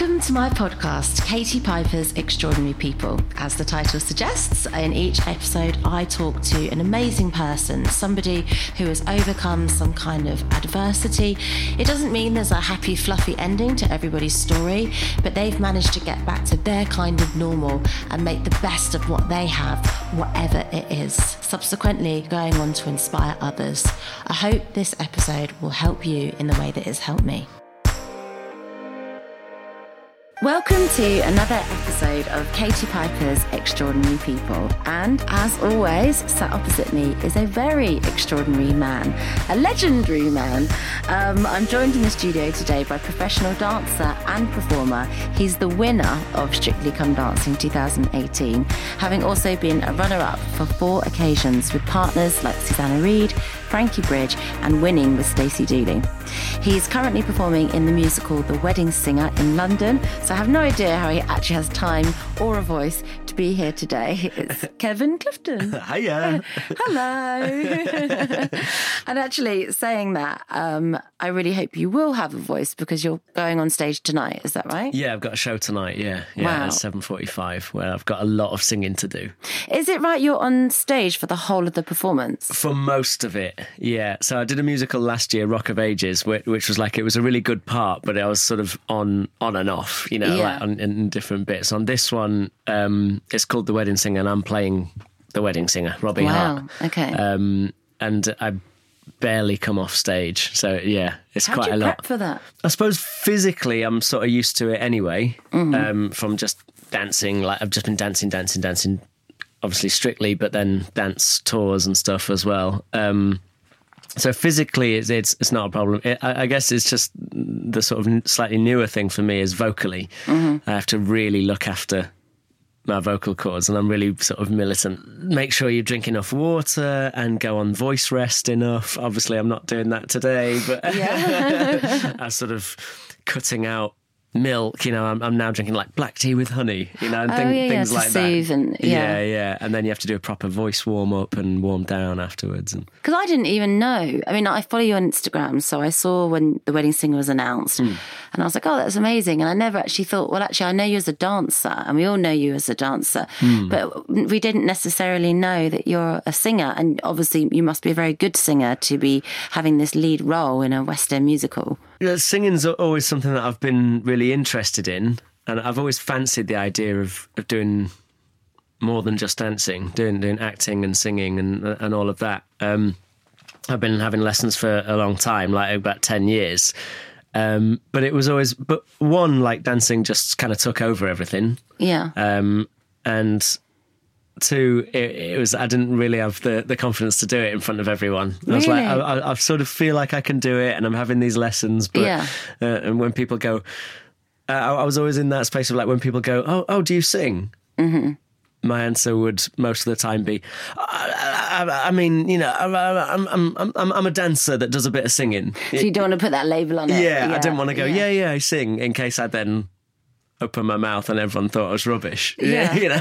Welcome to my podcast, Katie Piper's Extraordinary People. As the title suggests, in each episode, I talk to an amazing person, somebody who has overcome some kind of adversity. It doesn't mean there's a happy, fluffy ending to everybody's story, but they've managed to get back to their kind of normal and make the best of what they have, whatever it is, subsequently going on to inspire others. I hope this episode will help you in the way that it's helped me. Welcome to another episode of Katie Piper's Extraordinary People. And as always, sat opposite me is a very extraordinary man, a legendary man. Um, I'm joined in the studio today by professional dancer and performer. He's the winner of Strictly Come Dancing 2018, having also been a runner up for four occasions with partners like Susanna Reid, Frankie Bridge, and winning with Stacey Dooley. He's currently performing in the musical The Wedding Singer in London, so I have no idea how he actually has time or a voice to be here today. It's Kevin Clifton. Hiya. Hello. and actually, saying that, um, I really hope you will have a voice because you're going on stage tonight. Is that right? Yeah, I've got a show tonight. Yeah, yeah, Wow. at seven forty-five, where I've got a lot of singing to do Is it right you're on stage for the whole of the performance? for most of it. Yeah, so I did a musical last year, Rock of Ages, which, which was like it was a really good part, but I was sort of on on and off, you know, Yeah. like on, in different bits. On this one, um, it's called The Wedding Singer, and I'm playing the wedding singer, Robbie Wow. Hart. Okay. Um, and I barely come off stage, so yeah, it's how quite do a you lot. for that? I suppose physically, I'm sort of used to it anyway, Mm-hmm. um, from just dancing. Like I've just been dancing, dancing, dancing, obviously strictly, but then dance tours and stuff as well. Um, so physically, it's it's, it's not a problem. It, I, I guess it's just the sort of slightly newer thing for me is vocally. Mm-hmm. I have to really look after my vocal cords and I'm really sort of militant. Make sure you drink enough water and go on voice rest enough. Obviously, I'm not doing that today, but I'm sort of cutting out milk. You know, I'm, I'm now drinking like black tea with honey, you know, and Oh, thing- yeah, yeah, things to like that. and- yeah. yeah, yeah. And then you have to do a proper voice warm up and warm down afterwards. And Because I didn't even know. I mean, I follow you on Instagram, so I saw when the wedding singer was announced, Hmm. and I was like, "Oh, that's amazing!" And I never actually thought, well, actually, I know you as a dancer, and we all know you as a dancer, Hmm. but we didn't necessarily know that you're a singer. And obviously, you must be a very good singer to be having this lead role in a West End musical. Yeah, singing's always something that I've been really interested in, and I've always fancied the idea of, of doing more than just dancing, doing doing acting and singing and and all of that. Um, I've been having lessons for a long time, like about ten years. Um, but it was always, but one like dancing just kind of took over everything, Yeah, um, and two, it, it was I didn't really have the, the confidence to do it in front of everyone. I was like, I, Really? I, I sort of feel like I can do it, and I'm having these lessons, but Yeah. uh, and when people go, uh, I, I was always in that space of like when people go, oh, oh, do you sing? Mm-hmm. My answer would most of the time be, I, mean, you know, I'm, I'm, I'm, I'm, I'm a dancer that does a bit of singing. so you don't want to put that label on it. Yeah, I didn't want to go, yeah. yeah, I sing, in case I then open my mouth and everyone thought I was rubbish. Yeah. you know.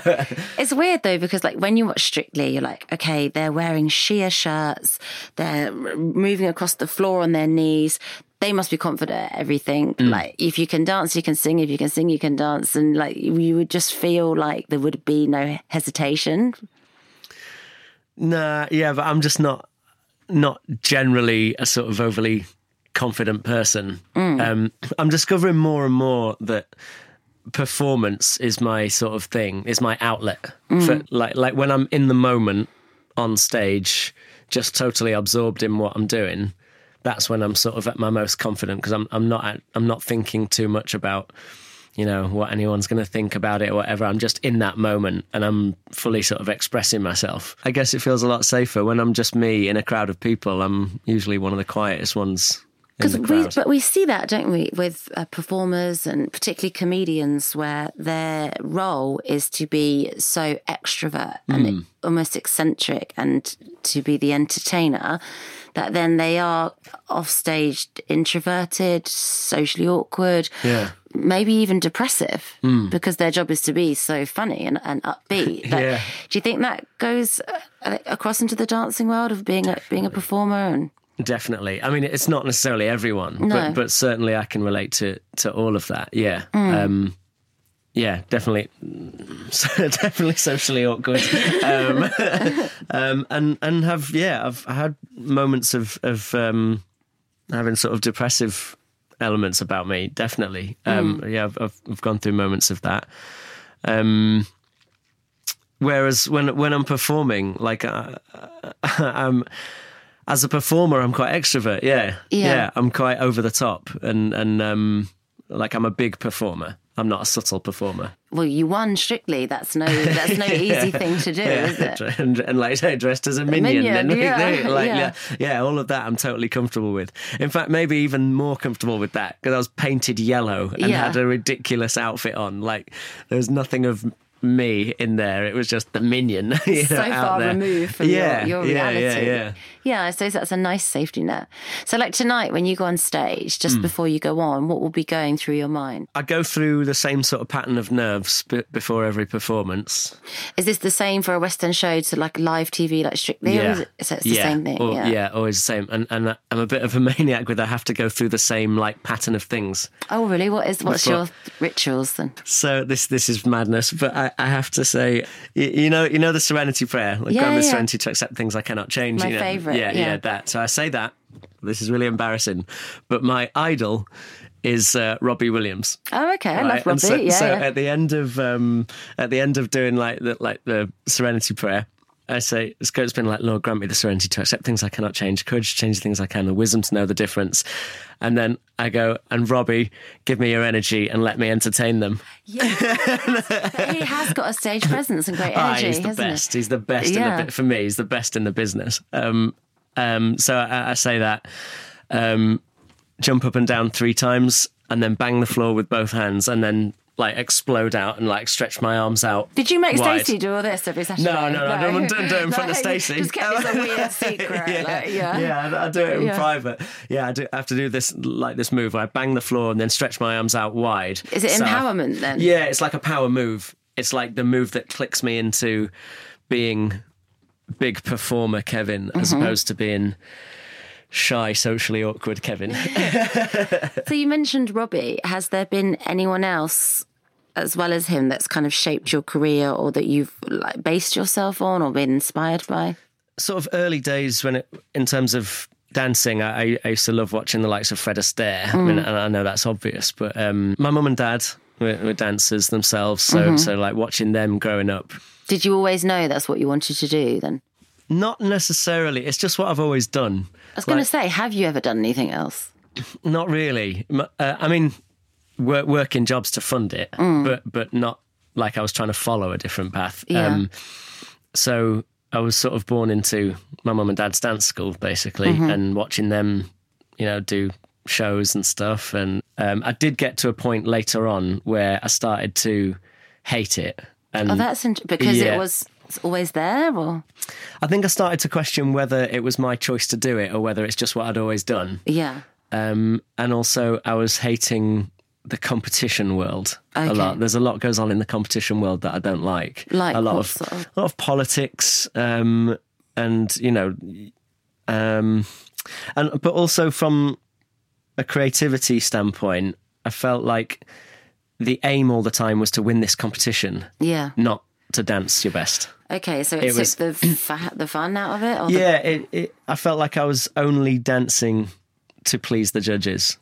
It's weird though because like when you watch Strictly, you're like, okay, they're wearing sheer shirts, they're moving across the floor on their knees. They must be confident at everything. Like if you can dance, you can sing. If you can sing, you can dance. And like you would just feel like there would be no hesitation. Nah, yeah, but I'm just not not generally a sort of overly confident person. Um, I'm discovering more and more that performance is my sort of thing, is my outlet. Mm. For like like when I'm in the moment on stage, just totally absorbed in what I'm doing. That's when I'm sort of at my most confident because I'm I'm not at, I'm not thinking too much about you know what anyone's going to think about it or whatever. I'm just in that moment and I'm fully sort of expressing myself. I guess it feels a lot safer when I'm just me in a crowd of people. I'm usually one of the quietest ones Because we, but we see that, don't we, with uh, performers and particularly comedians, where their role is to be so extrovert and almost eccentric, and to be the entertainer, that then they are offstage introverted, socially awkward, Yeah. maybe even depressive, because their job is to be so funny and, and upbeat. Yeah. Do you think that goes uh, across into the dancing world of being a, being a performer and? Definitely. I mean, it's not necessarily everyone, No. but but certainly I can relate to to all of that. Yeah. Um, yeah, definitely, definitely socially awkward, um, um, and and have yeah, I've had moments of of um, having sort of depressive elements about me. Definitely, um, yeah, I've, I've I've gone through moments of that. Um, whereas when when I'm performing, like uh, I'm as a performer, I'm quite extrovert. Yeah, Yeah. I'm quite over the top, and and um, like I'm a big performer. I'm not a subtle performer. Well, you won strictly. That's no, that's no easy thing to do, is it? And, and like I say, dressed as a minion, minion, and yeah, like yeah. yeah. yeah, all of that I'm totally comfortable with. In fact, maybe even more comfortable with that because I was painted yellow and Yeah. had a ridiculous outfit on. Like there was nothing of me in there. It was just the minion. you so know, out far there. removed from yeah, your, your yeah, reality. Yeah, yeah. Yeah, I suppose that's a nice safety net. So, like tonight, when you go on stage, just Hmm. before you go on, what will be going through your mind? I go through the same sort of pattern of nerves b- before every performance. Is this the same for a West End show to like live TV, like Strictly? Or is it, so it's the yeah. same thing. Or- yeah. always the same. And and I'm a bit of a maniac with I have to go through the same like pattern of things. Oh, really? What is what's That's your rituals then? So this this is madness, but I, I have to say, you, you know, you know the Serenity Prayer, like Yeah, grant me yeah. serenity to accept things I cannot change. My you know? favourite, yeah, yeah. yeah, that. So I say that. This is really embarrassing, but my idol is uh, Robbie Williams. Oh, okay. I love Robbie. So, yeah, so yeah. at the end of um, at the end of doing like the like the Serenity Prayer. I say, it's it's been like, Lord, grant me the serenity to accept things I cannot change, courage to change things I can, the wisdom to know the difference. And then I go, and Robbie, give me your energy and let me entertain them. Yeah. he has got a stage presence and great Ah, energy, he's the best. He's the best Yeah. in the, for me. He's the best in the business. Um, um, so I, I say that. Um, jump up and down three times, and then bang the floor with both hands, and then like explode out and like stretch my arms out. Did you make. Stacey do all this every Saturday? No, no, no, I don't, don't do it in front of No, Stacey. Just kept this a weird secret. yeah, like, yeah. yeah, I- do it in Yeah. private. Yeah, I do I have to do this like this move. where I bang the floor and then stretch my arms out wide. Is it So- empowerment then? Yeah, it's like a power move. It's like the move that clicks me into being big performer Kevin as Mm-hmm. opposed to being shy, socially awkward Kevin. So you mentioned Robbie. Has there been anyone else as well as him that's kind of shaped your career or that you've like based yourself on or been inspired by? sort of early days when it, in terms of dancing, I, I used to love watching the likes of Fred Astaire. I mean, and I know that's obvious, but um, my mum and dad were, were dancers themselves, so so like watching them growing up. Did you always know that's what you wanted to do then? Not necessarily. It's just what I've always done. I was going to say, have you ever done anything else? Not really. Uh, I mean, work, working jobs to fund it, but but not like I was trying to follow a different path. Yeah. so I was sort of born into my mum and dad's dance school, basically, and watching them, you know, do shows and stuff. And um, I did get to a point later on where I started to hate it. And Oh, that's int- because Yeah. it was always there, or I think I started to question whether it was my choice to do it or whether it's just what I'd always done. yeah, Um, and also, I was hating the competition world a lot. There's a lot goes on in the competition world that I don't like. Like a lot of sort of? a lot of politics, um, and you know, um, and but also from a creativity standpoint, I felt like the aim all the time was to win this competition, yeah. not to dance your best. Okay, so it, It took was- the fa- the fun out of it. Or the- Yeah, it, it, I felt like I was only dancing to please the judges.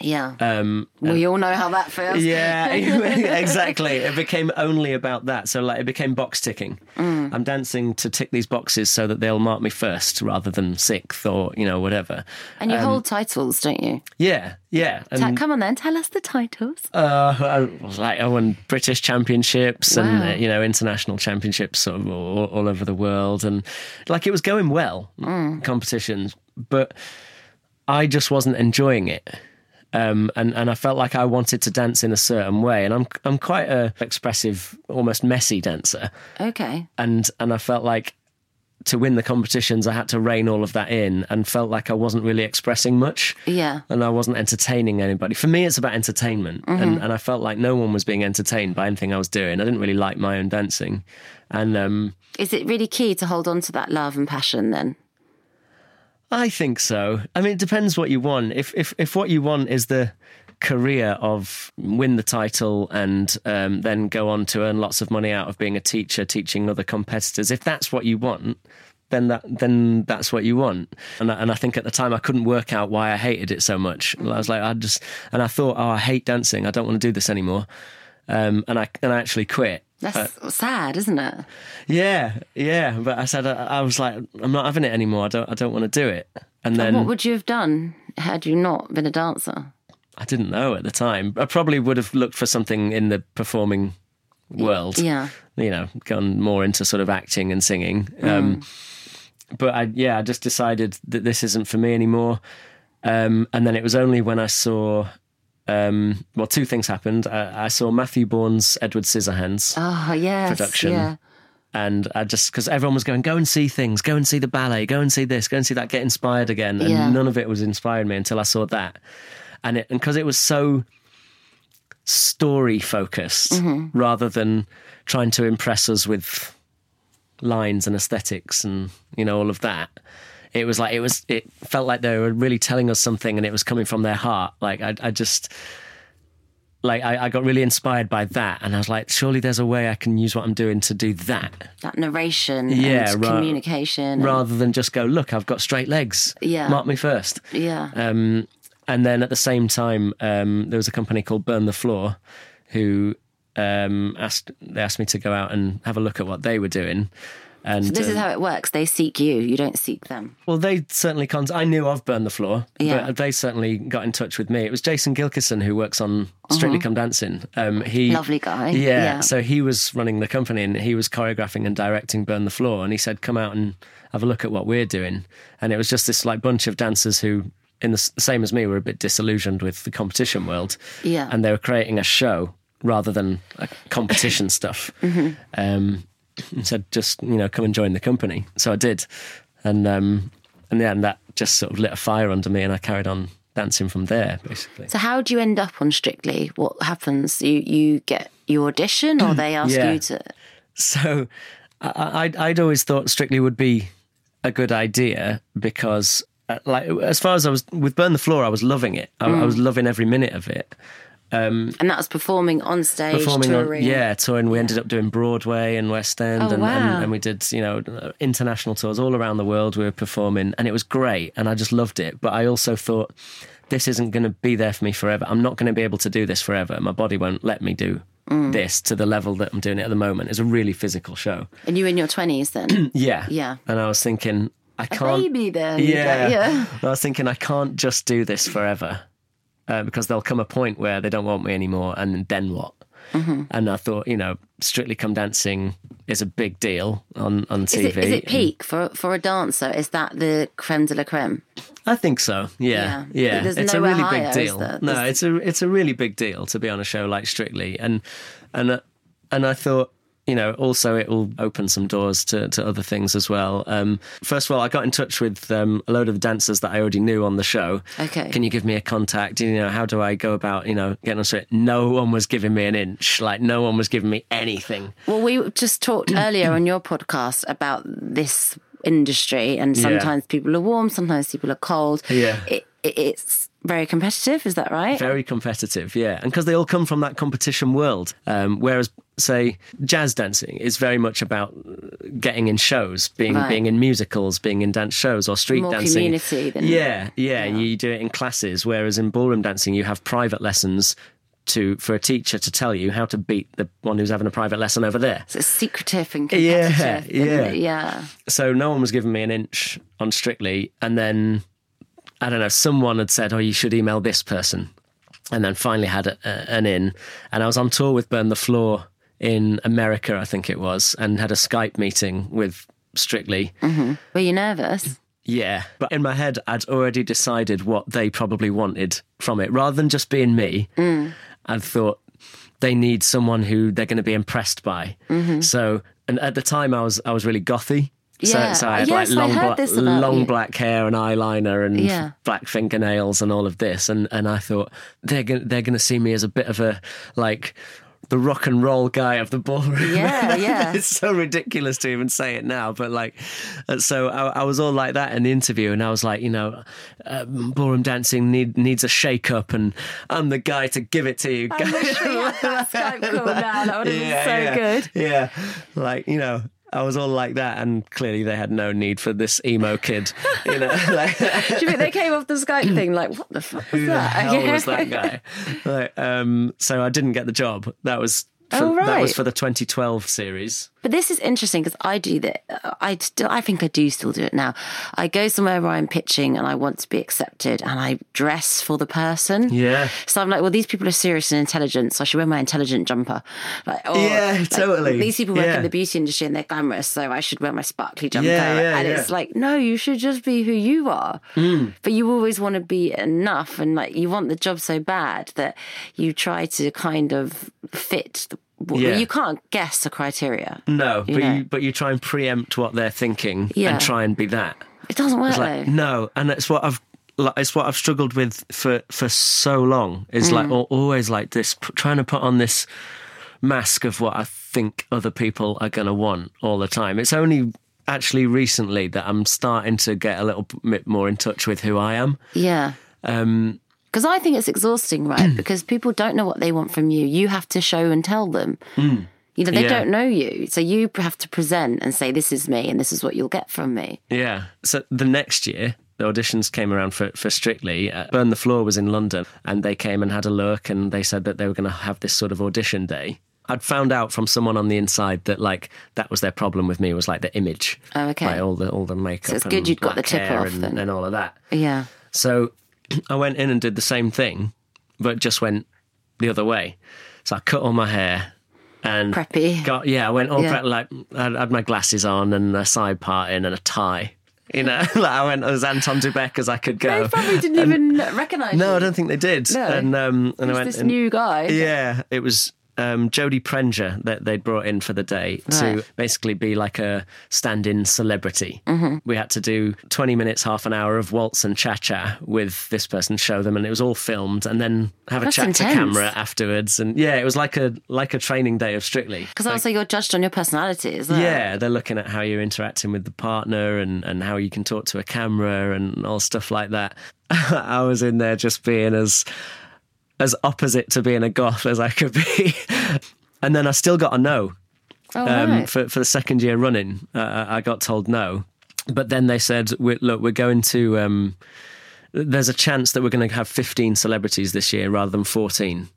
Yeah. Um, we all know how that feels. Yeah, exactly. It became only about that. So, like, it became box ticking. Mm. I'm dancing to tick these boxes so that they'll mark me first rather than sixth or, you know, whatever. And you hold titles, don't you? Yeah, yeah. Ta- And Come on then, tell us the titles. uh, I like, I won British championships and, uh, you know, international championships sort of all, all over the world. And, like, it was going well, Mm. competitions, but I just wasn't enjoying it. Um, and and I felt like I wanted to dance in a certain way, and I'm I'm quite a expressive, almost messy dancer, Okay. and and I felt like to win the competitions I had to rein all of that in, and felt like I wasn't really expressing much, Yeah. and I wasn't entertaining anybody. For me, it's about entertainment, and and I felt like no one was being entertained by anything I was doing. I didn't really like my own dancing, and um, Is it really key to hold on to that love and passion then? I think so. I mean, it depends what you want. If if if what you want is the career of win the title and um, then go on to earn lots of money out of being a teacher, teaching other competitors, if that's what you want, then that then that's what you want. And I, and I think at the time I couldn't work out why I hated it so much. I was like, I just and I thought, oh, I hate dancing. I don't want to do this anymore. Um, and I and I actually quit. That's sad, isn't it? Yeah, yeah. But I said I, I was like, I'm not having it anymore. I don't I don't want to do it. And then What would you have done had you not been a dancer? I didn't know at the time. I probably would have looked for something in the performing world. Yeah. You know, gone more into sort of acting and singing. Um, but I, yeah, I just decided that this isn't for me anymore. Um, and then it was only when I saw, um, well, two things happened. I, I saw Matthew Bourne's Edward Scissorhands. Oh, yes. Production. Yeah. And I just, because everyone was going, go and see things, go and see the ballet, go and see this, go and see that, get inspired again. And Yeah. none of it was inspiring me until I saw that. And it, and because it was so story focused Mm-hmm. rather than trying to impress us with lines and aesthetics and, you know, all of that. It was like, it was, it felt like they were really telling us something and it was coming from their heart. Like, I, I just, like, I, I got really inspired by that. And I was like, surely there's a way I can use what I'm doing to do that That narration Yeah, and ra- communication. and- rather than just go, look, I've got straight legs. Yeah. Mark me first. yeah. Um, and then at the same time, um, there was a company called Burn the Floor who um, asked they asked me to go out and have a look at what they were doing. And this is um, how it works. They seek you. You don't seek them. well, they certainly con- I knew of Burn the Floor, Yeah. but they certainly got in touch with me. It was Jason Gilkison who works on Strictly Come Dancing. Um, he Mm-hmm. Lovely guy. Yeah, Yeah. So he was running the company and he was choreographing and directing Burn the Floor. And he said, "Come out and have a look at what we're doing." And it was just this like bunch of dancers who, in the same as me, were a bit disillusioned with the competition world. Yeah. And they were creating a show rather than a competition stuff. Mm-hmm. Um, said, "Just you know, come and join the company." So I did, and um, and yeah, and that just sort of lit a fire under me, and I carried on dancing from there, basically. So how do you end up on Strictly? What happens? You you get you audition, or they ask Yeah. you to? So I, I'd, I'd always thought Strictly would be a good idea because, uh, like, as far as I was with Burn the Floor, I was loving it. I, I was loving every minute of it. And that was performing on stage, Performing, on, touring. yeah, touring. We ended up doing Broadway and West End, Oh, and, wow. and, and we did, you know, international tours all around the world. We were performing, and it was great, and I just loved it. But I also thought this isn't going to be there for me forever. I'm not going to be able to do this forever. My body won't let me do. Mm. This to the level that I'm doing it at the moment It's a really physical show. And you were in your twenties then? Yeah. Yeah. And I was thinking, I can't. Baby then. Yeah. yeah. I was thinking, I can't just do this forever uh, because there'll come a point where they don't want me anymore. And then what? Mm-hmm. And I thought, you know, Strictly Come Dancing is a big deal on, on Is TV. it, is it peak for for a dancer? Is that the creme de la creme? I think so. Yeah, Yeah. yeah. It's a really higher, big deal. there? No, it's a it's a really big deal to be on a show like Strictly, and and uh, and I thought. You know, also it will open some doors to, to other things as well. Um, first of all, I got in touch with um, a load of dancers that I already knew on the show. Okay. Can you give me a contact? You know, how do I go about, you know, getting on to it? No one was giving me an inch. Like, no one was giving me anything. Well, we just talked earlier on your podcast about this industry, and Yeah. sometimes people are warm, sometimes people are cold. Yeah. It, it, it's very competitive. Is that right? Very competitive, yeah. And because they all come from that competition world. Um, whereas, say, jazz dancing is very much about getting in shows, being Right. being in musicals, being in dance shows or street More dancing. community than- yeah, yeah, You do it in classes. Whereas in ballroom dancing, you have private lessons to for a teacher to tell you how to beat the one who's having a private lesson over there. So it's secretive and Yeah, competitive. isn't yeah. yeah. so no one was giving me an inch on Strictly, and then I don't know, someone had said, "Oh, you should email this person," and then finally had a, a, an in, and I was on tour with Burn the Floor in America, I think it was, and had a Skype meeting with Strictly. Mm-hmm. Were you nervous? Yeah, but in my head, I'd already decided what they probably wanted from it, rather than just being me. Mm. I thought they need someone who they're going to be impressed by. Mm-hmm. So, and at the time, I was I was really gothy. Yeah. So, so I had Yes, like long, bla- long black hair and eyeliner and Yeah. black fingernails and all of this, and and I thought they're gonna they're gonna see me as a bit of a like the rock and roll guy of the ballroom. Yeah, yeah. it's so ridiculous to even say it now, but like, uh, so I, I was all like that in the interview, and I was like, you know, uh, ballroom dancing need, needs a shake up, and I'm the guy to give it to you. I wish we had that Skype call now. That would have been so yeah, good. Yeah, like you know. I was all like that, and clearly they had no need for this emo kid. You know, like, Do you think they came off the Skype thing like, what the fuck was who that? hell was that guy? Like, um, so I didn't get the job. That was for, Oh, that was for the 2012 series. But this is interesting because I do that. I still, I think I do still do it now. I go somewhere where I'm pitching and I want to be accepted, and I dress for the person. Yeah. So I'm like, well, these people are serious and intelligent, so I should wear my intelligent jumper. Like, or, Yeah, like, totally. These people work Yeah. in the beauty industry and they're glamorous, so I should wear my sparkly jumper. Yeah, yeah, and it's like, no, you should just be who you are. Mm. But you always want to be enough, and like you want the job so bad that you try to kind of fit. Yeah. You can't guess the criteria. No, You but know. you but you try and preempt what they're thinking Yeah. and try and be that. It doesn't work It's like though. no, and it's what I've like, it's what I've struggled with for for so long. Is Mm. like always like this, trying to put on this mask of what I think other people are going to want all the time. It's only actually recently that I'm starting to get a little bit more in touch with who I am. Yeah. Um, Because I think it's exhausting, right? because people don't know what they want from you. You have to show and tell them. You know, they Yeah. don't know you. So you have to present and say, this is me and this is what you'll get from me. Yeah. So the next year, the auditions came around for, for Strictly. Uh, Burn the Floor was in London, and they came and had a look, and they said that they were going to have this sort of audition day. I'd found out from someone on the inside that like that was their problem with me was like the image, Oh, okay. like all the all the makeup. So it's good you'd got the tip off and, then. and all of that. Yeah. So I went in and did the same thing, but just went the other way. So I cut all my hair and Preppy. Got yeah, I went all Yeah. prep like I had my glasses on and a side part in and a tie. You know, like I went as Anton Du Beke as I could go. They probably didn't even recognise me. No, you. I don't think they did. No. And um, and I went this and- new guy. Yeah, it was um, Jodie Prenger that they'd brought in for the day to basically be like a stand-in celebrity. Mm-hmm. We had to do 20 minutes, half an hour of waltz and cha-cha with this person, show them, and it was all filmed, and then have a That's chat intense. to camera afterwards. And yeah, it was like a like a training day of Strictly. Because also you're judged on your personality as well. Yeah, they're looking at how you're interacting with the partner and, and how you can talk to a camera and all stuff like that. I was in there just being as as opposite to being a goth as I could be. and then I still got a no. Oh, Um, right. for, for the second year running, uh, I got told no. But then they said, we look, we're going to. Um, there's a chance that we're going to have 15 celebrities this year rather than 14.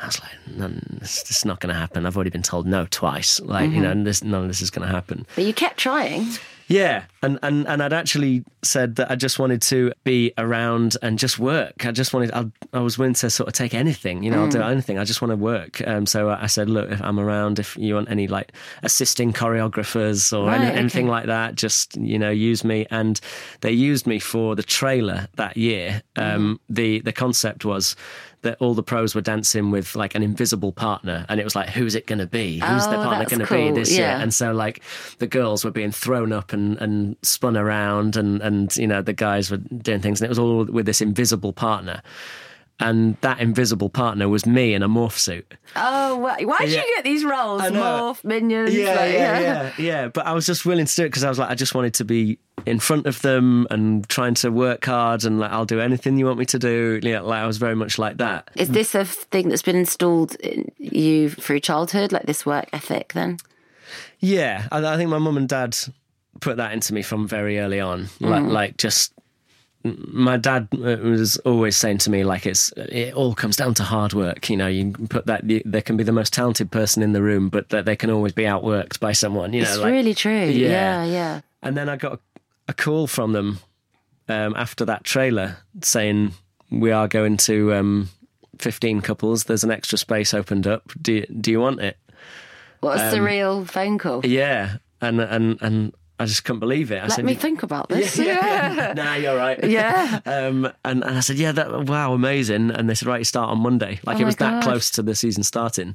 I was like, none, this, this is not going to happen. I've already been told no twice. Like, you know, Mm-hmm. this, none of this is going to happen. But you kept trying. Yeah, and, and and I'd actually said that I just wanted to be around and just work. I just wanted. I, I was willing to sort of take anything. You know, I'll do Mm. anything. I just want to work. Um, so I said, look, if I'm around, if you want any like assisting choreographers or Right, any, okay. anything like that, just you know, use me. And they used me for the trailer that year. Mm-hmm. Um, the the concept was. That all the pros were dancing with like an invisible partner, and it was like, who's it going to be? Who's the Oh, partner going to cool, be this year? And so like the girls were being thrown up and, and spun around and, and you know the guys were doing things and it was all with this invisible partner and that invisible partner was me in a morph suit Oh, why, why did Yeah. you get these roles? Morph, minions. yeah, like, yeah, yeah, yeah. But I was just willing to do it because I was like, I just wanted to be in front of them and trying to work hard and like, I'll do anything you want me to do. Yeah, like I was very much like that. Is this a thing that's been installed in you through childhood, like this work ethic then? Yeah, I, I think my mum and dad put that into me from very early on. Like, mm. like just my dad uh, was always saying to me, like it's it all comes down to hard work. You know, you put that there can be the most talented person in the room, but that they can always be outworked by someone. You know, It's like- really true. Yeah. Yeah, yeah. And then I got a call from them um, after that trailer saying we are going to um, 15 couples. There's an extra space opened up. Do you, do you want it? what's Um, surreal phone call. Yeah, and and and I just couldn't believe it. I Let said, me "You- think about this. yeah. nah, you're right. Yeah. Um, and, and I said, yeah, that wow, amazing. And they said, right, you start on Monday. Like Oh it was that God. close to the season starting.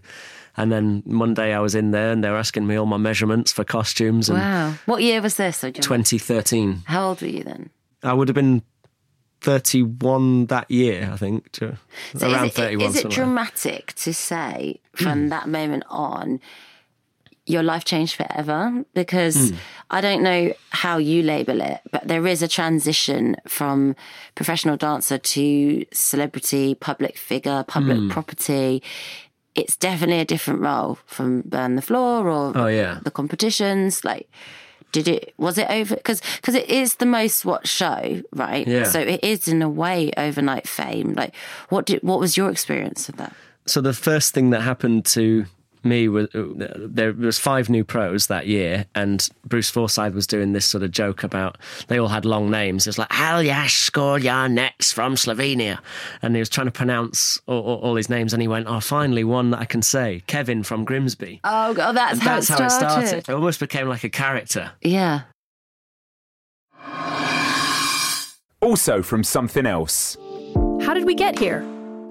And then Monday I was in there and they were asking me all my measurements for costumes and Wow. What year was this? So, John? 2013. How old were you then? I would have been 31 that year, I think. To, So around is it, 31. Is it that. dramatic to say from that moment on, your life changed forever? Because Hmm. I don't know how you label it, but there is a transition from professional dancer to celebrity, public figure, public Hmm. property. It's definitely a different role from Burn the Floor or Oh, yeah. the competitions. Like, did it was it over because because it is the most watched show right Yeah. so it is in a way overnight fame like what did what was your experience of that So the first thing that happened to me was uh, there was five new pros that year, and Bruce Forsyth was doing this sort of joke about they all had long names. It was like Aljaž Škorjanec from Slovenia, and he was trying to pronounce all, all, all his names, and he went, "Oh, finally one that I can say, Kevin from Grimsby." oh god that's, And how, that's it how it started. started. It almost became like a character. yeah Also from something else. How Did We Get Here?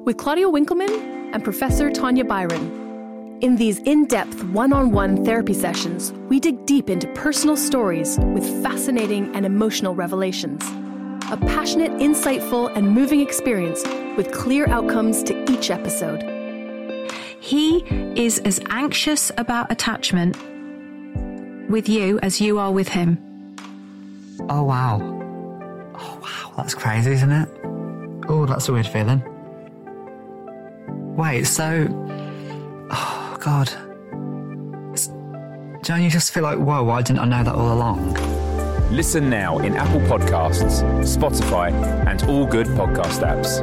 with Claudia Winkleman and Professor Tanya Byron. In these in depth one on one therapy sessions, we dig deep into personal stories with fascinating and emotional revelations. A passionate, insightful, and moving experience with clear outcomes to each episode. He is as anxious about attachment with you as you are with him. Oh wow. Oh wow, that's crazy, isn't it? Oh, that's a weird feeling. Wait, so. Oh god. It's- Don't you just feel like, whoa, why didn't I know that all along? Listen now in Apple Podcasts, Spotify, and all good podcast apps.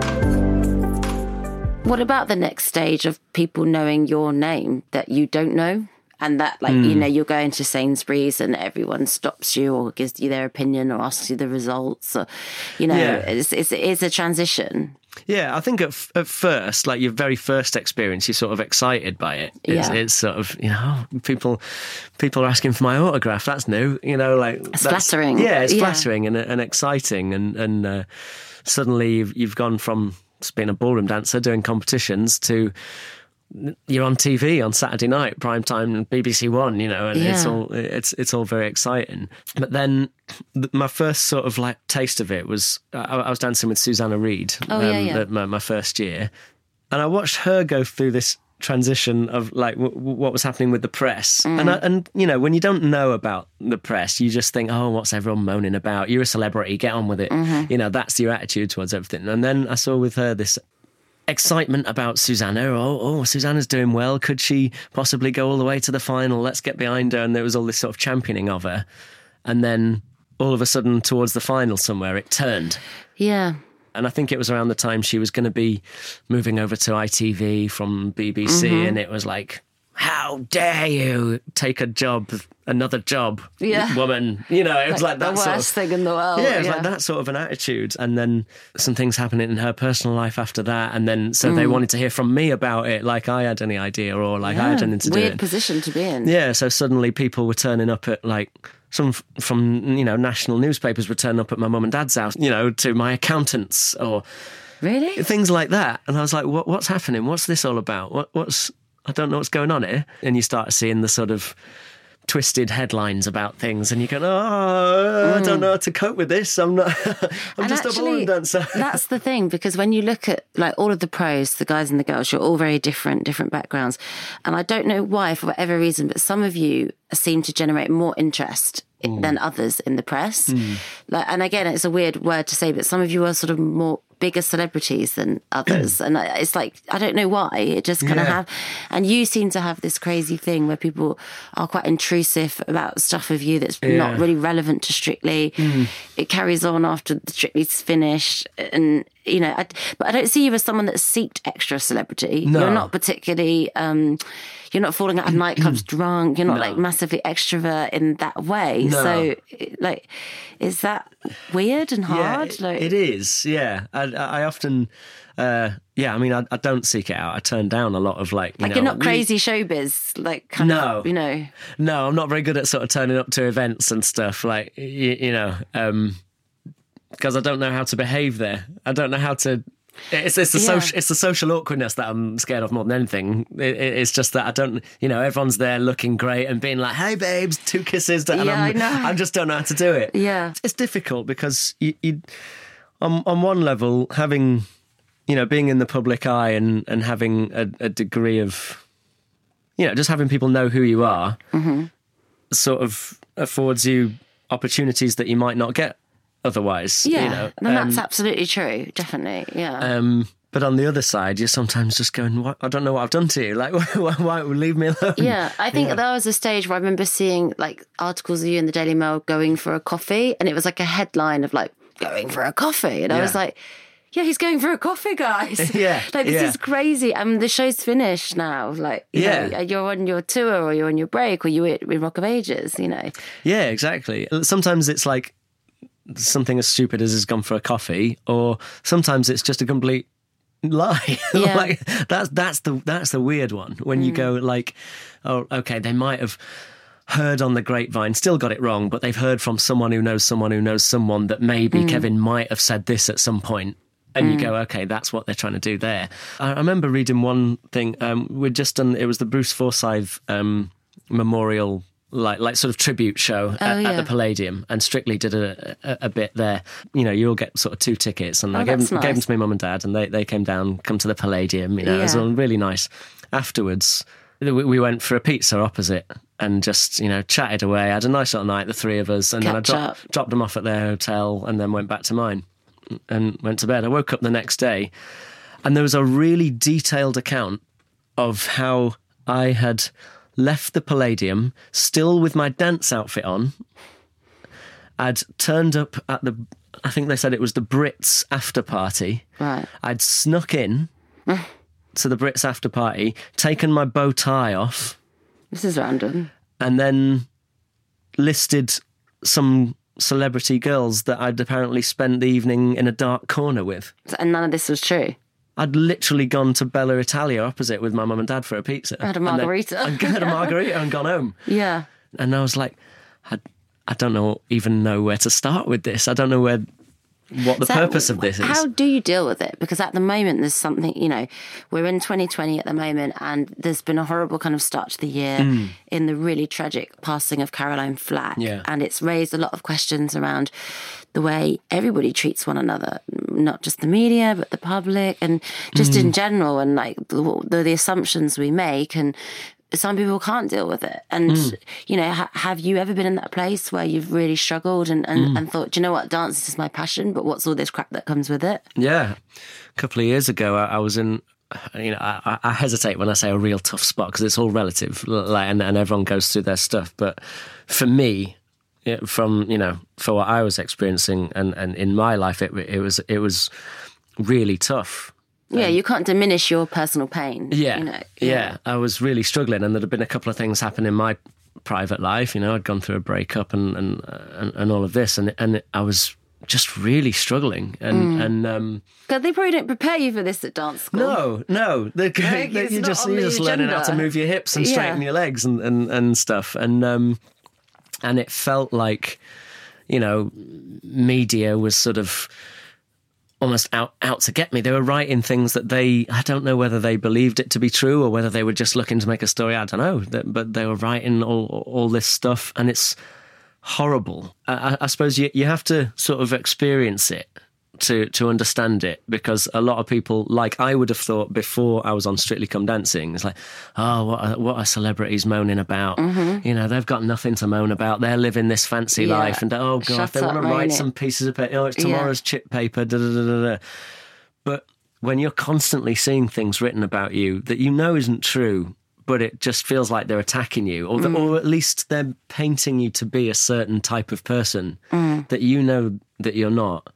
what about the next stage of people knowing your name that you don't know and that like Hmm. you know you're going to sainsbury's and everyone stops you or gives you their opinion or asks you the results or you know Yeah. it's, it's, it's a transition Yeah, I think at, f- at first, like your very first experience, you're sort of excited by it. It's, Yeah. it's sort of you know people people are asking for my autograph. That's new, you know, like It's that's- flattering. Yeah, it's Yeah. flattering and and exciting, and and uh, suddenly you've you've gone from just being a ballroom dancer doing competitions to you're on TV on Saturday night, prime time, BBC One, you know, and it's all it's it's all very exciting. But then th- my first sort of like taste of it was I, I was dancing with Susanna Reid, Oh, yeah, yeah. the- my, my first year, and I watched her go through this transition of like w- w- what was happening with the press Mm. and I, and you know when you don't know about the press you just think oh what's everyone moaning about you're a celebrity get on with it Mm-hmm. you know that's your attitude towards everything and then I saw with her this excitement about Susanna. Oh, oh, Susanna's doing well. Could she possibly go all the way to the final? Let's get behind her. And there was all this sort of championing of her. And then all of a sudden, towards the final somewhere, it turned. yeah And I think it was around the time she was going to be moving over to ITV from BBC. Mm-hmm. And it was like, how dare you take a job, another job, Yeah. woman? You know, it was like, the that worst sort of, thing in the world yeah, it was like that sort of an attitude. And then some things happening in her personal life after that. And then so Mm. they wanted to hear from me about it, like I had any idea or like I had anything to do weird position to be in Yeah, so suddenly people were turning up at like some f- from you know national newspapers were turning up at my mum and dad's house, you know, to my accountants or really things like that. And I was like, what, what's happening? What's this all about? What, what's I don't know what's going on here. And you start seeing the sort of twisted headlines about things, and you go, oh, I don't know how to cope with this. I'm not. I'm Mm. And just a ballroom dancer. that's the thing because when you look at like all of the pros, the guys and the girls, you're all very different, different backgrounds. And I don't know why, for whatever reason, but some of you seem to generate more interest than others in the press. Like, and again, it's a weird word to say, but some of you are sort of more bigger celebrities than others, and it's like I don't know why. It just kind of Yeah. have, and you seem to have this crazy thing where people are quite intrusive about stuff of you that's not Yeah. Mm. really relevant to Strictly. It carries on after the Strictly's finished, and you know, I, but I don't see you as someone that seeked extra celebrity. No. You're not particularly. Um, you're not falling out of nightclubs drunk. You're not like massively extrovert in that way. No. So, like, is that weird and hard? it- like, it is. Yeah, I, I often. Uh, yeah, I mean, I, I don't seek it out. I turn down a lot of like. You like know, you're not we- crazy showbiz. Like, kind No. of, you know. No, I'm not very good at sort of turning up to events and stuff. Like you, you know, because I don't know how to behave there. I don't know how to. It's it's the Yeah. social it's the social awkwardness that I'm scared of more than anything. It, it- it's just that I don't you know everyone's there looking great and being like, "Hey, babes, two kisses," and Yeah, I'm, I know. I just don't know how to do it. Yeah. it's difficult because you. you on on one level, having you know being in the public eye and and having a, a degree of you know just having people know who you are, mm-hmm. sort of affords you opportunities that you might not get otherwise. Yeah, you know? and that's Um, absolutely true. Definitely, yeah. um, but on the other side, you're sometimes just going, what? I don't know what I've done to you. Like, why, why leave me alone? Yeah, I think there was a stage where I remember seeing like articles of you in the Daily Mail going for a coffee, and it was like a headline of like going for a coffee, and I was like, "Yeah, he's going for a coffee, guys." Yeah, like this yeah. is crazy. I mean, the show's finished now. Like, you Yeah. know, you're on your tour, or you're on your break, or you're in Rock of Ages. You know, Yeah, exactly. Sometimes it's like something as stupid as has gone for a coffee, or sometimes it's just a complete lie. Yeah. like that's that's the that's the weird one when you go like, oh, okay, they might have heard on the grapevine, still got it wrong, but they've heard from someone who knows someone who knows someone that maybe Kevin might have said this at some point. And you go, okay, that's what they're trying to do there. I, I remember reading one thing. Um, we'd just done. It was the Bruce Forsyth um, memorial, like like sort of tribute show oh, at, at yeah. the Palladium, and Strictly did a, a, a bit there. You know, you'll get sort of two tickets, and oh, I Oh, gave that's them, gave them to my mum and dad, and they they came down, come to the Palladium. You know, it was all really nice. Afterwards, we we went for a pizza opposite and just you know chatted away. Had a nice little night, the three of us, and then I Catch up. dropped them off at their hotel, and then went back to mine and went to bed. I woke up the next day, and there was a really detailed account of how I had left the Palladium still with my dance outfit on. I'd turned up at the, I think they said it was the Brits after party. Right. I'd snuck in to the Brits after party, taken my bow tie off, this is random. and then listed some celebrity girls that I'd apparently spent the evening in a dark corner with. And none of this was true. I'd literally gone to Bella Italia opposite with my mum and dad for a pizza. I Had a margarita. I'd had a margarita and gone home. Yeah. And I was like, I, I don't know even know where to start with this. I don't know where what the So purpose of this is. How do you deal with it? Because at the moment, there's something, you know, we're in 2020 at the moment, and there's been a horrible kind of start to the year in the really tragic passing of Caroline Flack. Mm. Yeah. And it's raised a lot of questions around the way everybody treats one another, not just the media, but the public, and just Mm. in general, and like the, the, the assumptions we make. And some people can't deal with it. And, Mm. you know, ha- have you ever been in that place where you've really struggled and, and, Mm. and thought, "Do you know what, dance is my passion, but what's all this crap that comes with it? Yeah, a couple of years ago, I, I was in. You know, I, I- I hesitate when I say a real tough spot because it's all relative, like, and, and everyone goes through their stuff. But for me, it, from you know, for what I was experiencing and, and in my life, it, it was it was really tough. Yeah, you can't diminish your personal pain. Yeah, You know, yeah. I was really struggling, and there had been a couple of things happen in my private life. You know, I'd gone through a breakup and and and, and all of this, and and I was just really struggling, and Mm. and um, Because they probably don't prepare you for this at dance school. no, no, they're, Like, they- it's you're just you're just learning how to move your hips and Yeah. straighten your legs and and and stuff, and um, and it felt like, you know, media was sort of almost out out to get me. They were writing things that they I don't know whether they believed it to be true or whether they were just looking to make a story. I don't know, but they were writing all all this stuff, and it's horrible. I, I- suppose you you have to sort of experience it to to understand it because a lot of people like I would have thought before I was on Strictly Come Dancing it's like oh what are, what are celebrities moaning about you know they've got nothing to moan about they're living this fancy Mm-hmm. Yeah. life and oh god Shut they want to write it. some pieces of paper oh it's Yeah. tomorrow's chip paper da, da, da, but when you're constantly seeing things written about you that you know isn't true but it just feels like they're attacking you or, or at least they're painting you to be a certain type of person that you know that you're not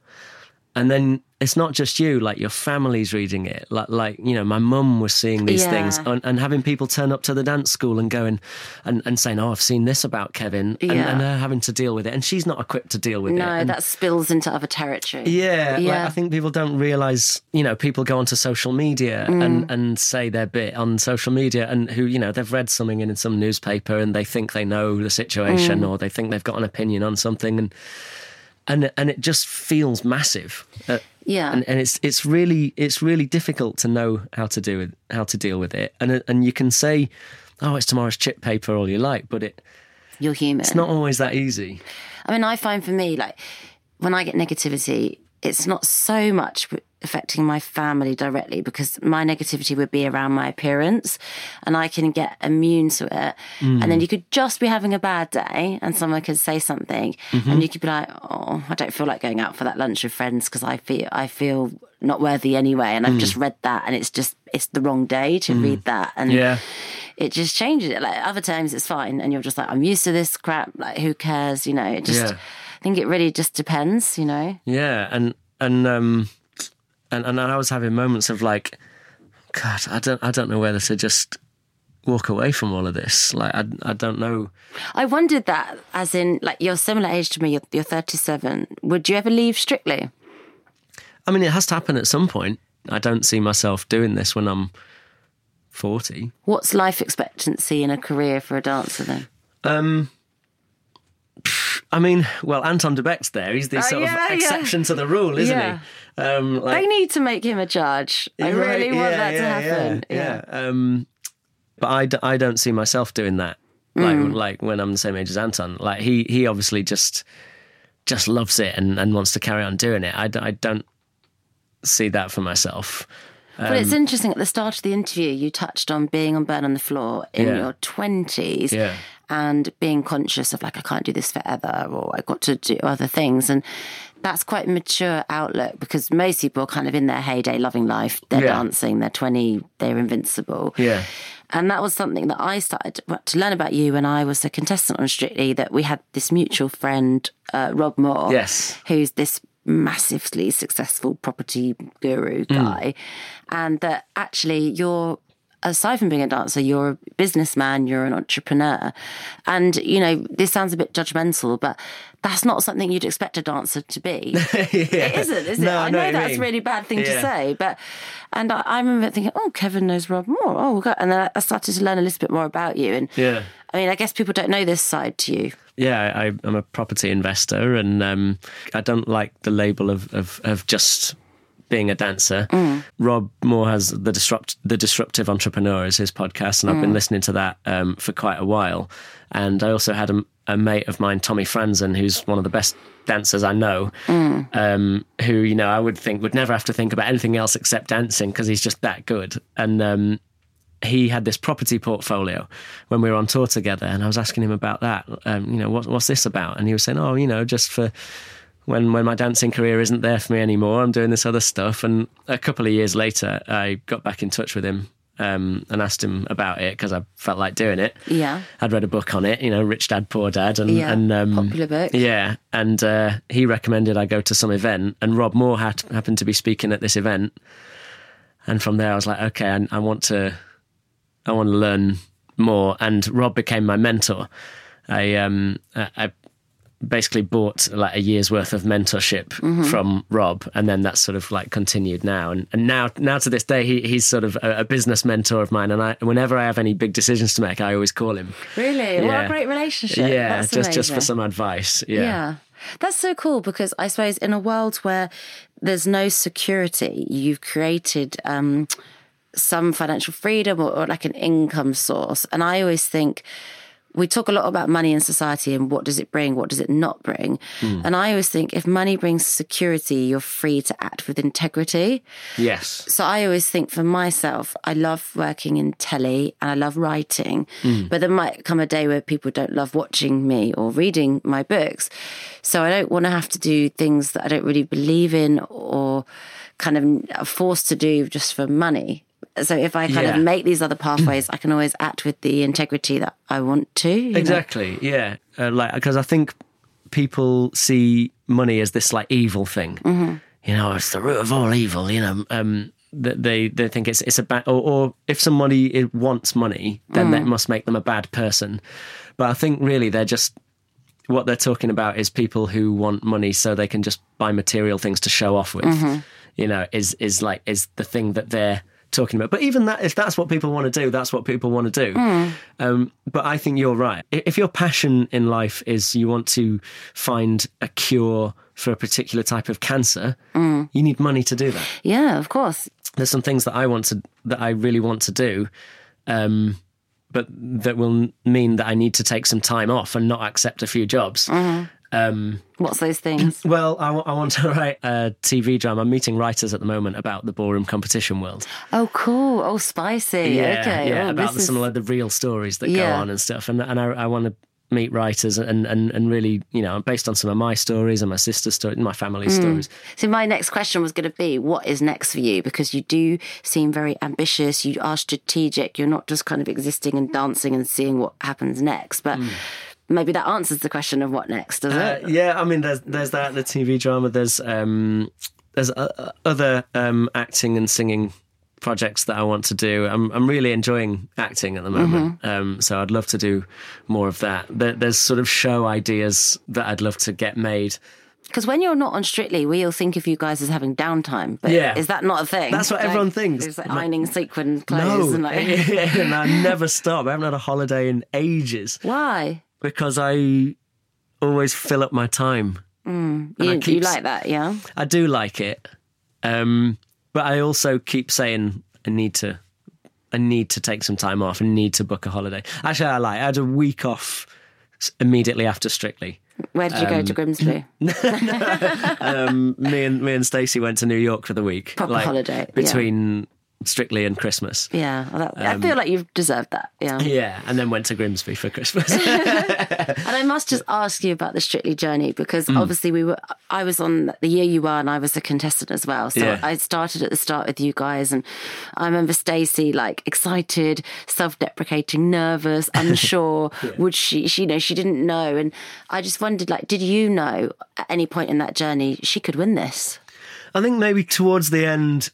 and then it's not just you like your family's reading it like like you know my mum was seeing these Yeah. things and, and having people turn up to the dance school and going and, and saying oh i've seen this about kevin and, Yeah. and her having to deal with it and she's not equipped to deal with it No, that spills into other territory. yeah, like, I think people don't realize, you know, people go onto social media Mm. and, and say their bit on social media and who, you know, they've read something in some newspaper and they think they know the situation Mm. or they think they've got an opinion on something and and and it just feels massive. Uh, Yeah. and, and it's it's really it's really difficult to know how to do it, how to deal with it. And and you can say, oh, it's tomorrow's chip paper all you like, but it You're human. it's not always that easy. I mean, I find for me, like, when I get negativity, it's not so much affecting my family directly because my negativity would be around my appearance and I can get immune to it. And then mm. you could just be having a bad day and someone could say something and mm-hmm. you could be like, oh, I don't feel like going out for that lunch with friends because I feel, I feel not worthy anyway. And I've mm. just read that and it's just, it's the wrong day to read mm. that. And Yeah. it just changes it. Like other times it's fine and you're just like, I'm used to this crap. Like who cares? You know, it just, Yeah. I think it really just depends, you know? Yeah, and and um and and I was having moments of like, God, I don't I don't know whether to just walk away from all of this. Like I I don't know. I wondered that, as in, like, you're similar age to me, you're, you're 37. Would you ever leave Strictly? I mean, it has to happen at some point. I don't see myself doing this when I'm forty. What's life expectancy in a career for a dancer then? Um. I mean, well, Anton Du Beke's there. He's the Oh, sort yeah, of yeah. exception to the rule, isn't Yeah. he? Um, like, They need to make him a judge. I Right, really want yeah, that to happen. Yeah, yeah. Um, but I, d- I don't see myself doing that. Like Mm. like when I'm the same age as Anton. Like he he obviously just just loves it and, and wants to carry on doing it. I, d- I don't see that for myself. But it's interesting. At the start of the interview, you touched on being on Burn on the Floor in Yeah. your 20s Yeah. And being conscious of, like, I can't do this forever or I've got to do other things. And that's quite a mature outlook because most people are kind of in their heyday, loving life. They're Yeah. dancing, they're 20, they're invincible. Yeah. And that was something that I started to learn about you when I was a contestant on Strictly. That we had this mutual friend, uh, Rob Moore, Yes. who's this massively successful property guru guy, and that actually you're. Aside from being a dancer, you're a businessman, you're an entrepreneur. And, you know, this sounds a bit judgmental, but that's not something you'd expect a dancer to be. It isn't, is it? No, I I know know that's a really bad thing to say, but and I, I remember thinking, oh, Kevin knows Rob Moore. Oh, God. and then I started to learn a little bit more about you. And Yeah. I mean, I guess people don't know this side to you. Yeah, I, I'm a property investor, and um, I don't like the label of, of, of just being a dancer. Rob Moore has the disrupt the disruptive entrepreneur is his podcast, and I've been listening to that um, for quite a while. And I also had a, a mate of mine, Tommy Franzen, who's one of the best dancers I know, um, who you know I would think would never have to think about anything else except dancing because he's just that good. And um, he had this property portfolio when we were on tour together, and I was asking him about that. Um, you know, what, what's this about? And he was saying, "Oh, you know, just for when when my dancing career isn't there for me anymore, I'm doing this other stuff." And a couple of years later, I got back in touch with him um, and asked him about it because I felt like doing it. Yeah. I'd read a book on it, you know, Rich Dad Poor Dad, and Yeah, and um, popular book. Yeah, and uh, he recommended I go to some event, and Rob Moore had, happened to be speaking at this event, and from there I was like, okay, I, I want to, I want to learn more, and Rob became my mentor. I um I, I basically bought like a year's worth of mentorship Mm-hmm. from Rob, and then that's sort of like continued now, and and now now to this day he, he's sort of a, a business mentor of mine, and I whenever I have any big decisions to make, I always call him. Really? What Yeah. a great relationship. Yeah, That's just just for some advice. Yeah. Yeah. That's so cool because I suppose in a world where there's no security, you've created um, some financial freedom or, or like an income source. And I always think we talk a lot about money in society and what does it bring, what does it not bring. Hmm. And I always think if money brings security, you're free to act with integrity. Yes. So I always think for myself, I love working in telly and I love writing, hmm. but there might come a day where people don't love watching me or reading my books. So I don't want to have to do things that I don't really believe in or kind of are forced to do just for money. So if I kind Yeah. of make these other pathways, I can always act with the integrity that I want to. you know? Exactly. Yeah. Uh, like because I think people see money as this like evil thing. Mm-hmm. You know, it's the root of all evil. You know, um, that they they think it's it's a bad or, or if somebody wants money, then Mm. that must make them a bad person. But I think really they're just what they're talking about is people who want money so they can just buy material things to show off with. Mm-hmm. You know, is is like is the thing that they're talking about. But even that, if that's what people want to do, that's what people want to do. Um, but I think you're right. If your passion in life is you want to find a cure for a particular type of cancer, you need money to do that. Yeah, of course. There's some things that I want to that I really want to do. Um, but that will mean that I need to take some time off and not accept a few jobs. What's those things? Well, I, I want to write a TV drama. I'm meeting writers at the moment about the ballroom competition world. Oh, cool. Oh, spicy. okay. yeah, oh, about the, is- some of the real stories that Yeah. go on and stuff. And and I, I want to meet writers and, and and really, you know, based on some of my stories and my sister's story, my family's Hmm. stories. So my next question was going to be, what is next for you? Because you do seem very ambitious. You are strategic. You're not just kind of existing and dancing and seeing what happens next. But maybe that answers the question of what next, does. Uh, it? yeah, I mean, there's there's that the TV drama. There's um there's uh, other um acting and singing projects that I want to do. I'm I'm really enjoying acting at the moment, Mm-hmm. um, so I'd love to do more of that. There, there's sort of show ideas that I'd love to get made. Because when you're not on Strictly, we all think of you guys as having downtime. But Yeah. is that not a thing? That's what Like, everyone thinks. It's like ironing sequin clothes No, and like. and I never stop. I haven't had a holiday in ages Why? Because I always fill up my time. And I You, keep you like that, yeah? I do like it, um, but I also keep saying I need to. I need to take some time off. and need to book a holiday. Actually, I like. I had a week off immediately after Strictly. Where did you go Um, to Grimsby? Um, me and me and Stacey went to New York for the week, Proper holiday, yeah. between Strictly and Christmas. Yeah, that, I feel like you've deserved that. Yeah. Yeah, and then went to Grimsby for Christmas. And I must just ask you about the Strictly journey because Mm. obviously we were. I was on the year you were, and I was a contestant as well. So Yeah. I started at the start with you guys, and I remember Stacey like excited, self-deprecating, nervous, unsure. Would she? She you know she didn't know, and I just wondered like, did you know at any point in that journey she could win this? I think maybe towards the end,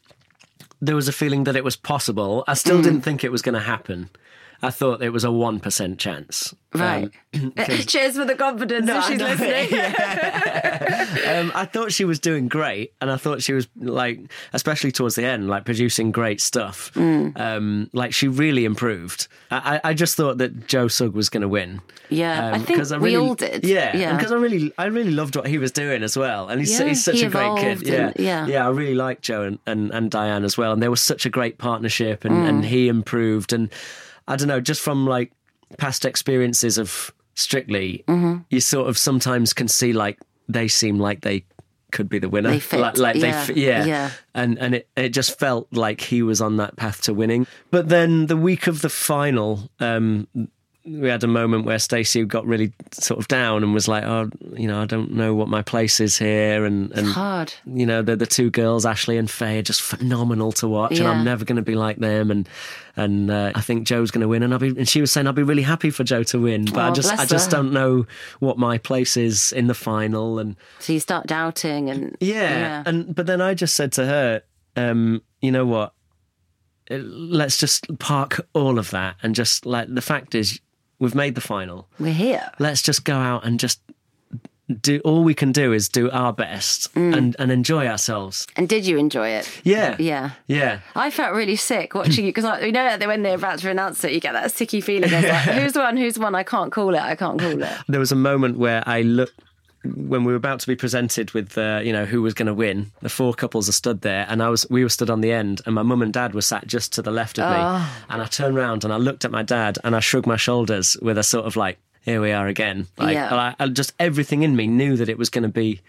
there was a feeling that it was possible. I Mm. still didn't think it was going to happen. I thought it was a 1% chance. Right. Cheers for the confidence if she's listening. Um, I thought she was doing great, and I thought she was like, especially towards the end, like producing great stuff. Mm. Um, like she really improved. I, I I just thought that Joe Sugg was going to win. Yeah, I Um, think 'cause we all did. Yeah, Yeah. Because I really, I really loved what he was doing as well, and he's, Yeah, he's such he a great kid. Yeah, and- yeah. yeah. I really liked Joe and, and, and Dianne as well, and they were such a great partnership, and, Mm. and he improved, and I don't know, just from like past experiences of Strictly, Mm-hmm. you sort of sometimes can see like they seem like they could be the winner. They fit, like, like yeah, they, yeah, yeah. and and it it just felt like he was on that path to winning. But then the week of the final, um, we had a moment where Stacey got really sort of down and was like, "Oh, you know, I don't know what my place is here," and and Hard. you know, the the two girls, Ashley and Faye, are just phenomenal to watch, and I'm never going to be like them. And and uh, I think Joe's going to win, and I'll be. And she was saying I'll be really happy for Joe to win, but I Oh, just I just her. don't know what my place is in the final, and So you start doubting, and yeah, and but then I just said to her, um, you know what? Let's just park all of that and just like the fact is we've made the final. we're here. Let's just go out and just do all we can do is do our best mm. and and enjoy ourselves. And did you enjoy it? Yeah. Yeah. Yeah. I felt really sick watching you because you know when they're about to announce it, you get that sicky feeling. Like, "Who's won? Who's won? I can't call it. I can't call it." There was a moment where I looked when we were about to be presented with uh, you know who was going to win. The four couples are stood there, and I was we were stood on the end, and my mum and dad were sat just to the left of me. Ah. And I turned round and I looked at my dad, and I shrugged my shoulders with a sort of like, "Here we are again." Like, Yeah. and I, I just everything in me knew that it was going to be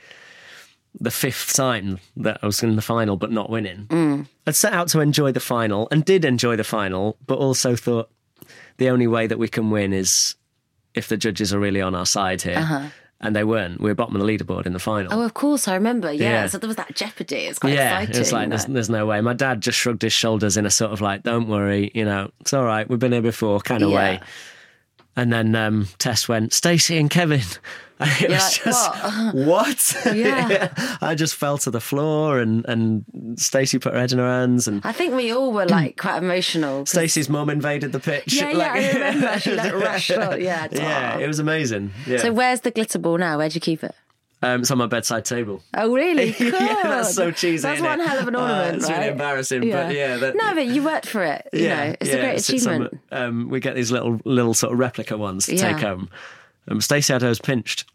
the fifth time that I was in the final but not winning. Mm. I'd set out to enjoy the final and did enjoy the final, but also thought the only way that we can win is if the judges are really on our side here. Uh-huh. And they weren't. We were bottom of the leaderboard in the final. Oh, of course, I remember. Yeah. Yeah. So there was that jeopardy. It's quite yeah, exciting. it was like there's, there's no way. My dad just shrugged his shoulders in a sort of like, "Don't worry, you know, it's all right. We've been here before," kind of Yeah. way. And then um, Tess went, "Stacey and Kevin." It You're was like, just what? Yeah. I just fell to the floor, and and Stacey put her head in her hands, and I think we all were like quite emotional. Stacey's mum invaded the pitch. Yeah, yeah, I remember. She like rushed on. Yeah. yeah, oh. it was amazing. Yeah, So where's the glitter ball now? Where'd you keep it? um, it's on my bedside table. Oh, really? Cool. yeah, that's so cheesy. That's one it? hell of an Uh, ornament, it's right? really embarrassing, but yeah. That, no, but you worked for it. You know, it's a great it's- achievement. um, we get these little little sort of replica ones to Yeah. take home. Um, Stacey had hers pinched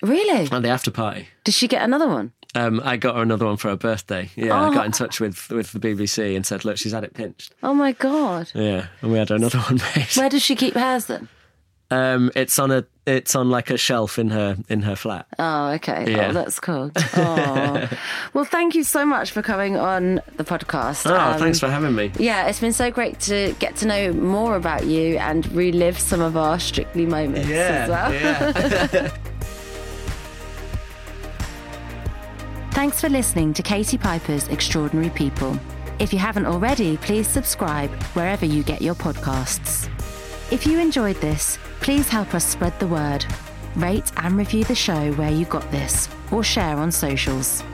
Really? at the after party. Did she get another one? Um, I got her another one for her birthday. Yeah, Oh. I got in touch with, with the BBC and said, look, she's had it pinched. Oh my god. Yeah, and we had her another one made. Where does she keep hers then? Um, it's on a it's on like a shelf in her in her flat. Oh, okay. Yeah. Oh, that's cool. Oh. well, thank you so much for coming on the podcast. Oh, Um, thanks for having me. Yeah, it's been so great to get to know more about you and relive some of our strictly moments as well. yeah. Thanks for listening to Katie Piper's Extraordinary People. If you haven't already, please subscribe wherever you get your podcasts. If you enjoyed this, please help us spread the word. Rate and review the show where you got this, or share on socials.